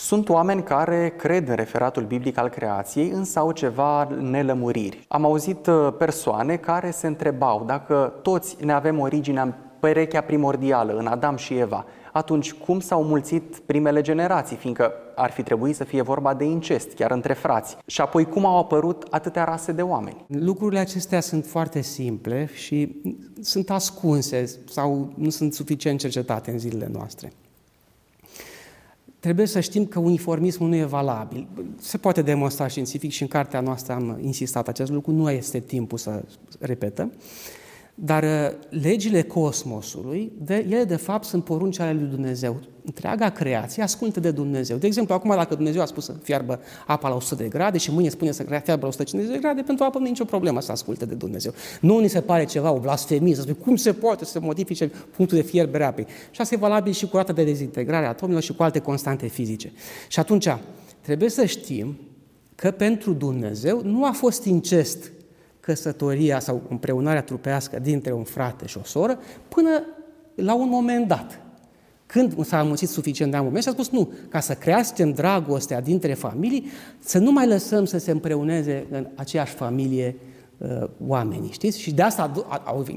Sunt oameni care cred în referatul biblic al creației, însă au ceva nelămuriri. Am auzit uh, persoane care se întrebau dacă toți ne avem originea în perechea primordială, în Adam și Eva, atunci cum s-au mulțit primele generații, fiindcă ar fi trebuit să fie vorba de incest, chiar între frați. Și apoi cum au apărut atâtea rase de oameni? Lucrurile acestea sunt foarte simple și sunt ascunse sau nu sunt suficient cercetate în zilele noastre. Trebuie să știm că uniformismul nu e valabil. Se poate demonstra științific și în cartea noastră am insistat acest lucru, nu este timpul să repetăm. Dar uh, legile cosmosului, de, ele de fapt sunt porunci ale lui Dumnezeu. Întreaga creație ascultă de Dumnezeu. De exemplu, acum dacă Dumnezeu a spus să fiarbă apa la 100 de grade și mâine spune să fiarbă la 150 de grade, pentru apă nu e nicio problemă să asculte de Dumnezeu. Nu ni se pare ceva, o blasfemie, să spune cum se poate să se modifice punctul de fierbere apei. Și asta e valabil și cu rata de dezintegrare a atomilor și cu alte constante fizice. Și atunci, trebuie să știm că pentru Dumnezeu nu a fost incest căsătoria sau împreunarea trupească dintre un frate și o soră până la un moment dat. Când s-a înmulțit suficient de moment și a spus nu, ca să crească dragostea dintre familii, să nu mai lăsăm să se împreuneze în aceeași familie uh, oamenii, știți? Și de asta,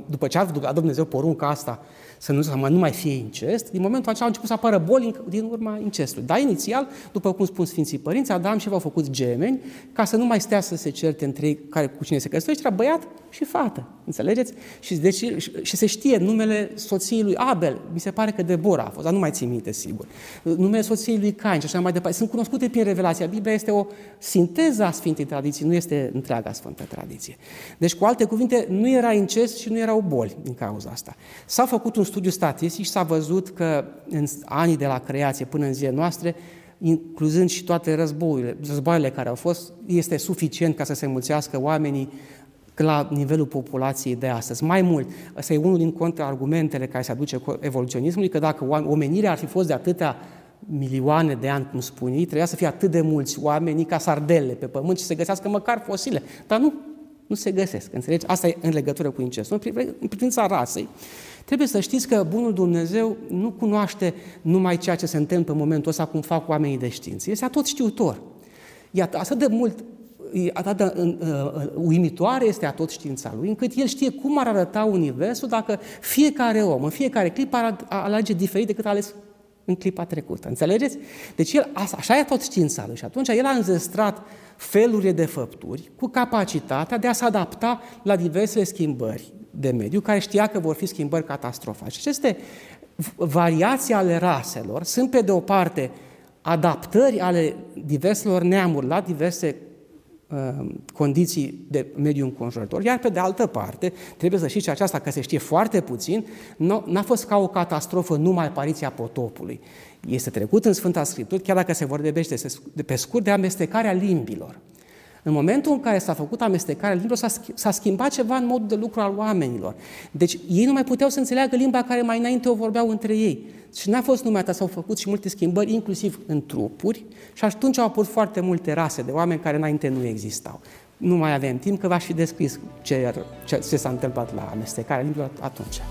după ce a dat Dumnezeu porunca asta să nu, să nu mai fie incest, din momentul acela au început să apară boli din urma incestului. Dar inițial, după cum spun Sfinții Părinți, Adam și v-au făcut gemeni ca să nu mai stea să se certe între ei care cu cine se căsătorește, era băiat și fată. Înțelegeți? Și, deci, și se știe numele soției lui Abel. Mi se pare că Debora a fost, dar nu mai țin minte, sigur. Numele soției lui Cain și așa mai departe. Sunt cunoscute prin revelația. Biblia este o sinteză a Sfintei Tradiții, nu este întreaga Sfântă Tradiție. Deci, cu alte cuvinte, nu era incest și nu erau boli din cauza asta. S-a făcut un studiu statistic și s-a văzut că în anii de la creație până în zilele noastre, incluzând și toate războiile, războaiele care au fost, este suficient ca să se mulțească oamenii la nivelul populației de astăzi. Mai mult, ăsta e unul din contraargumentele care se aduce cu evoluționismului, că dacă omenirea ar fi fost de atâtea milioane de ani, cum spun ei, trebuia să fie atât de mulți oameni ca sardele pe pământ și să găsească măcar fosile. Dar nu, nu se găsesc. Înțelegi? Asta e în legătură cu incestul. În privința rasei, trebuie să știți că Bunul Dumnezeu nu cunoaște numai ceea ce se întâmplă în momentul ăsta cum fac oamenii de știință. Este tot știutor. Iată, atât de mult atât de uh, uh, uimitoare este atot știința lui, încât el știe cum ar arăta Universul dacă fiecare om, în fiecare clip, ar alege diferit decât a ales în clipa trecută. Înțelegeți? Deci el, așa e tot știința lui și atunci el a înzestrat felurile de făpturi cu capacitatea de a se adapta la diversele schimbări de mediu, care știa că vor fi schimbări catastrofale. Și aceste variații ale raselor sunt, pe de o parte, adaptări ale diverselor neamuri la diverse uh, condiții de mediu înconjurător, iar pe de altă parte, trebuie să știți aceasta că se știe foarte puțin, n-a fost ca o catastrofă numai apariția potopului. Este trecut în Sfânta Scriptură, chiar dacă se vorbește de pe scurt, de amestecarea limbilor. În momentul în care s-a făcut amestecarea limbilor, s-a schimbat ceva în modul de lucru al oamenilor. Deci ei nu mai puteau să înțeleagă limba care mai înainte o vorbeau între ei. Și n-a fost numai atât, s-au făcut și multe schimbări, inclusiv în trupuri, și atunci au apărut foarte multe rase de oameni care înainte nu existau. Nu mai avem timp, că v-aș fi descris ce, ce, ce s-a întâmplat la amestecarea limbilor atunci.